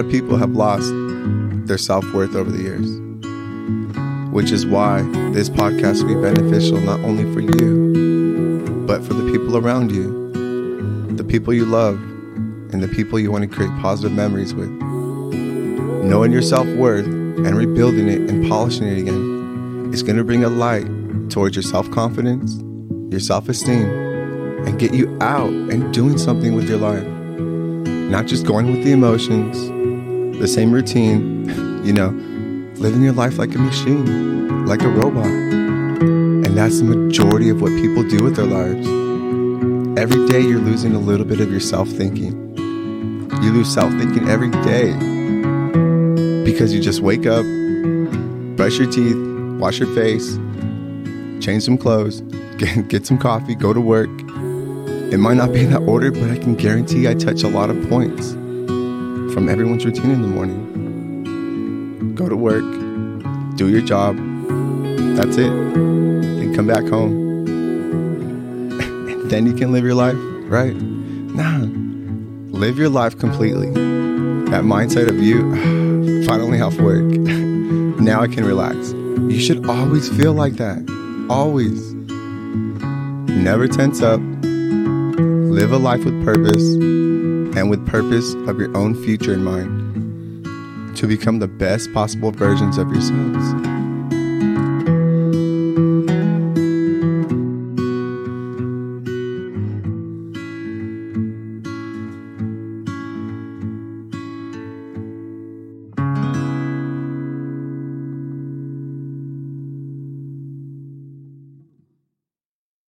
of people have lost their self worth over the years, which is why this podcast will be beneficial not only for you, but for the people around you, the people you love, and the people you want to create positive memories with. Knowing your self worth and rebuilding it and polishing it again is going to bring a light towards your self confidence, your self esteem, and get you out and doing something with your life. Not just going with the emotions, the same routine, you know, living your life like a machine, like a robot. And that's the majority of what people do with their lives. Every day you're losing a little bit of your self thinking. You lose self thinking every day because you just wake up, brush your teeth, wash your face, change some clothes, get, get some coffee, go to work. It might not be in that order, but I can guarantee I touch a lot of points from everyone's routine in the morning. Go to work, do your job, that's it. Then come back home. and then you can live your life, right? Nah, live your life completely. That mindset of you, finally off work. now I can relax. You should always feel like that. Always. Never tense up. Live a life with purpose and with purpose of your own future in mind to become the best possible versions of yourselves.